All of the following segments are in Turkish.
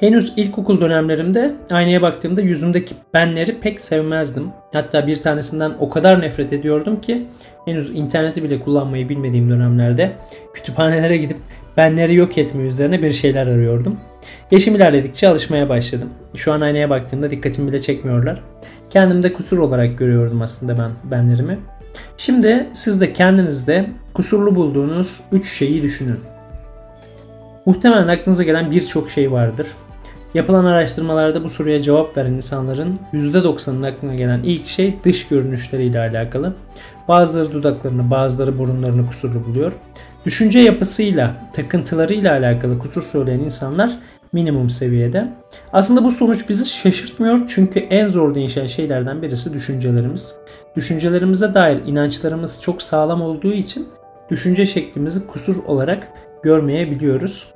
Henüz ilkokul dönemlerimde aynaya baktığımda yüzümdeki benleri pek sevmezdim. Hatta bir tanesinden o kadar nefret ediyordum ki henüz interneti bile kullanmayı bilmediğim dönemlerde kütüphanelere gidip benleri yok etme üzerine bir şeyler arıyordum. Yaşım ilerledikçe alışmaya başladım. Şu an aynaya baktığımda dikkatimi bile çekmiyorlar. Kendimde kusur olarak görüyordum aslında ben benlerimi. Şimdi siz de kendinizde kusurlu bulduğunuz 3 şeyi düşünün. Muhtemelen aklınıza gelen birçok şey vardır. Yapılan araştırmalarda bu soruya cevap veren insanların %90'ının aklına gelen ilk şey dış görünüşleriyle alakalı. Bazıları dudaklarını, bazıları burunlarını kusurlu buluyor. Düşünce yapısıyla, takıntılarıyla alakalı kusur söyleyen insanlar minimum seviyede. Aslında bu sonuç bizi şaşırtmıyor çünkü en zor değişen şeylerden birisi düşüncelerimiz. Düşüncelerimize dair inançlarımız çok sağlam olduğu için düşünce şeklimizi kusur olarak görmeyebiliyoruz.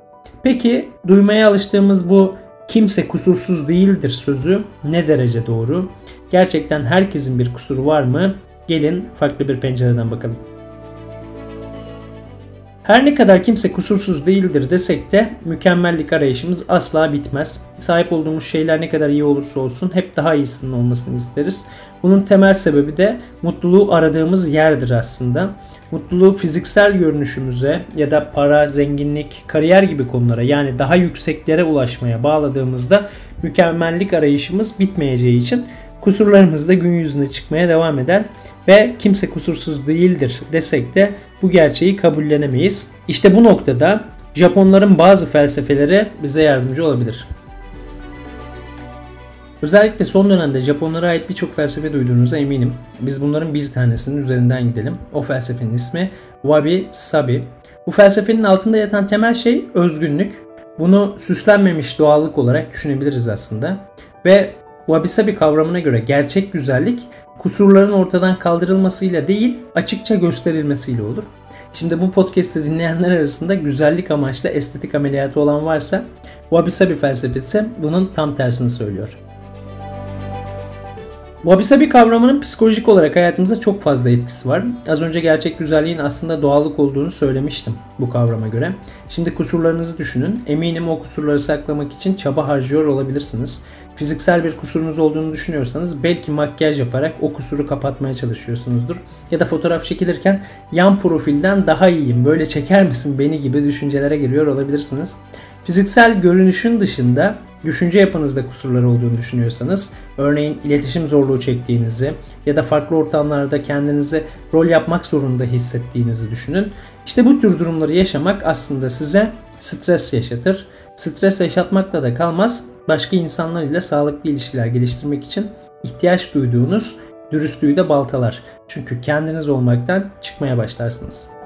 Peki duymaya alıştığımız bu kimse kusursuz değildir sözü ne derece doğru? Gerçekten herkesin bir kusuru var mı? Gelin farklı bir pencereden bakalım. Her ne kadar kimse kusursuz değildir desek de mükemmellik arayışımız asla bitmez. Sahip olduğumuz şeyler ne kadar iyi olursa olsun hep daha iyisinin olmasını isteriz. Bunun temel sebebi de mutluluğu aradığımız yerdir aslında. Mutluluğu fiziksel görünüşümüze ya da para, zenginlik, kariyer gibi konulara yani daha yükseklere ulaşmaya bağladığımızda mükemmellik arayışımız bitmeyeceği için kusurlarımız da gün yüzüne çıkmaya devam eder ve kimse kusursuz değildir desek de bu gerçeği kabullenemeyiz. İşte bu noktada Japonların bazı felsefeleri bize yardımcı olabilir. Özellikle son dönemde Japonlara ait birçok felsefe duyduğunuza eminim. Biz bunların bir tanesinin üzerinden gidelim. O felsefenin ismi Wabi Sabi. Bu felsefenin altında yatan temel şey özgünlük. Bunu süslenmemiş doğallık olarak düşünebiliriz aslında. Ve Wabi Sabi kavramına göre gerçek güzellik kusurların ortadan kaldırılmasıyla değil açıkça gösterilmesiyle olur. Şimdi bu podcast'i dinleyenler arasında güzellik amaçlı estetik ameliyatı olan varsa Wabi Sabi felsefesi bunun tam tersini söylüyor. Wabi Sabi kavramının psikolojik olarak hayatımıza çok fazla etkisi var. Az önce gerçek güzelliğin aslında doğallık olduğunu söylemiştim bu kavrama göre. Şimdi kusurlarınızı düşünün. Eminim o kusurları saklamak için çaba harcıyor olabilirsiniz. Fiziksel bir kusurunuz olduğunu düşünüyorsanız belki makyaj yaparak o kusuru kapatmaya çalışıyorsunuzdur. Ya da fotoğraf çekilirken yan profilden daha iyiyim böyle çeker misin beni gibi düşüncelere giriyor olabilirsiniz. Fiziksel görünüşün dışında düşünce yapınızda kusurlar olduğunu düşünüyorsanız, örneğin iletişim zorluğu çektiğinizi ya da farklı ortamlarda kendinizi rol yapmak zorunda hissettiğinizi düşünün. İşte bu tür durumları yaşamak aslında size stres yaşatır. Stres yaşatmakla da kalmaz, başka insanlar ile sağlıklı ilişkiler geliştirmek için ihtiyaç duyduğunuz dürüstlüğü de baltalar. Çünkü kendiniz olmaktan çıkmaya başlarsınız.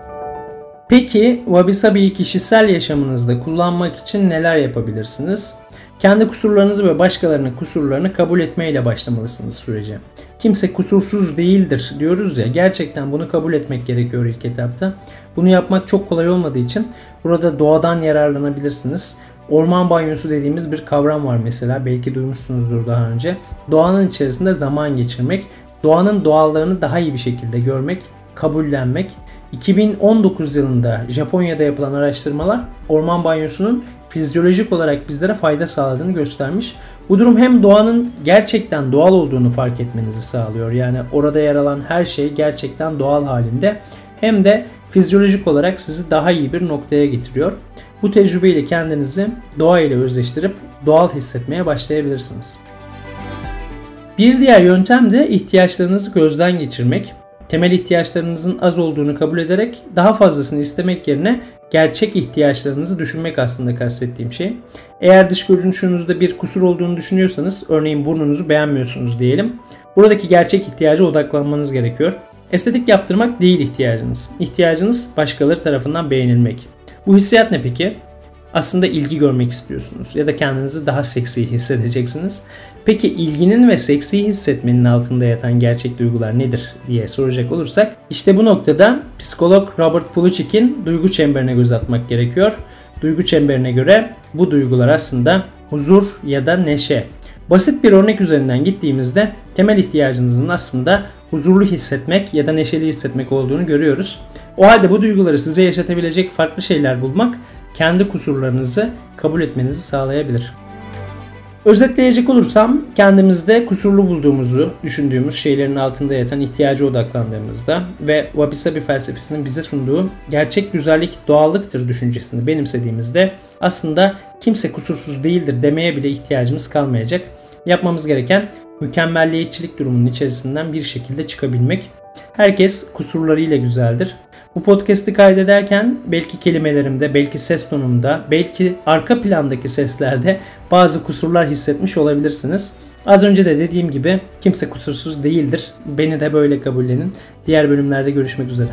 Peki Wabi Sabi'yi kişisel yaşamınızda kullanmak için neler yapabilirsiniz? Kendi kusurlarınızı ve başkalarının kusurlarını kabul etmeyle başlamalısınız sürece. Kimse kusursuz değildir diyoruz ya gerçekten bunu kabul etmek gerekiyor ilk etapta. Bunu yapmak çok kolay olmadığı için burada doğadan yararlanabilirsiniz. Orman banyosu dediğimiz bir kavram var mesela belki duymuşsunuzdur daha önce. Doğanın içerisinde zaman geçirmek, doğanın doğallarını daha iyi bir şekilde görmek, kabullenmek 2019 yılında Japonya'da yapılan araştırmalar orman banyosunun fizyolojik olarak bizlere fayda sağladığını göstermiş. Bu durum hem doğanın gerçekten doğal olduğunu fark etmenizi sağlıyor. Yani orada yer alan her şey gerçekten doğal halinde. Hem de fizyolojik olarak sizi daha iyi bir noktaya getiriyor. Bu tecrübeyle kendinizi doğa ile özleştirip doğal hissetmeye başlayabilirsiniz. Bir diğer yöntem de ihtiyaçlarınızı gözden geçirmek temel ihtiyaçlarınızın az olduğunu kabul ederek daha fazlasını istemek yerine gerçek ihtiyaçlarınızı düşünmek aslında kastettiğim şey. Eğer dış görünüşünüzde bir kusur olduğunu düşünüyorsanız örneğin burnunuzu beğenmiyorsunuz diyelim. Buradaki gerçek ihtiyaca odaklanmanız gerekiyor. Estetik yaptırmak değil ihtiyacınız. İhtiyacınız başkaları tarafından beğenilmek. Bu hissiyat ne peki? Aslında ilgi görmek istiyorsunuz ya da kendinizi daha seksi hissedeceksiniz. Peki ilginin ve seksi hissetmenin altında yatan gerçek duygular nedir diye soracak olursak işte bu noktada psikolog Robert Puluchik'in duygu çemberine göz atmak gerekiyor. Duygu çemberine göre bu duygular aslında huzur ya da neşe. Basit bir örnek üzerinden gittiğimizde temel ihtiyacınızın aslında huzurlu hissetmek ya da neşeli hissetmek olduğunu görüyoruz. O halde bu duyguları size yaşatabilecek farklı şeyler bulmak kendi kusurlarınızı kabul etmenizi sağlayabilir. Özetleyecek olursam kendimizde kusurlu bulduğumuzu düşündüğümüz şeylerin altında yatan ihtiyacı odaklandığımızda ve Wabi Sabi felsefesinin bize sunduğu gerçek güzellik doğallıktır düşüncesini benimsediğimizde aslında kimse kusursuz değildir demeye bile ihtiyacımız kalmayacak. Yapmamız gereken mükemmelliyetçilik durumunun içerisinden bir şekilde çıkabilmek. Herkes kusurlarıyla güzeldir. Bu podcast'i kaydederken belki kelimelerimde, belki ses tonumda, belki arka plandaki seslerde bazı kusurlar hissetmiş olabilirsiniz. Az önce de dediğim gibi kimse kusursuz değildir. Beni de böyle kabullenin. Diğer bölümlerde görüşmek üzere.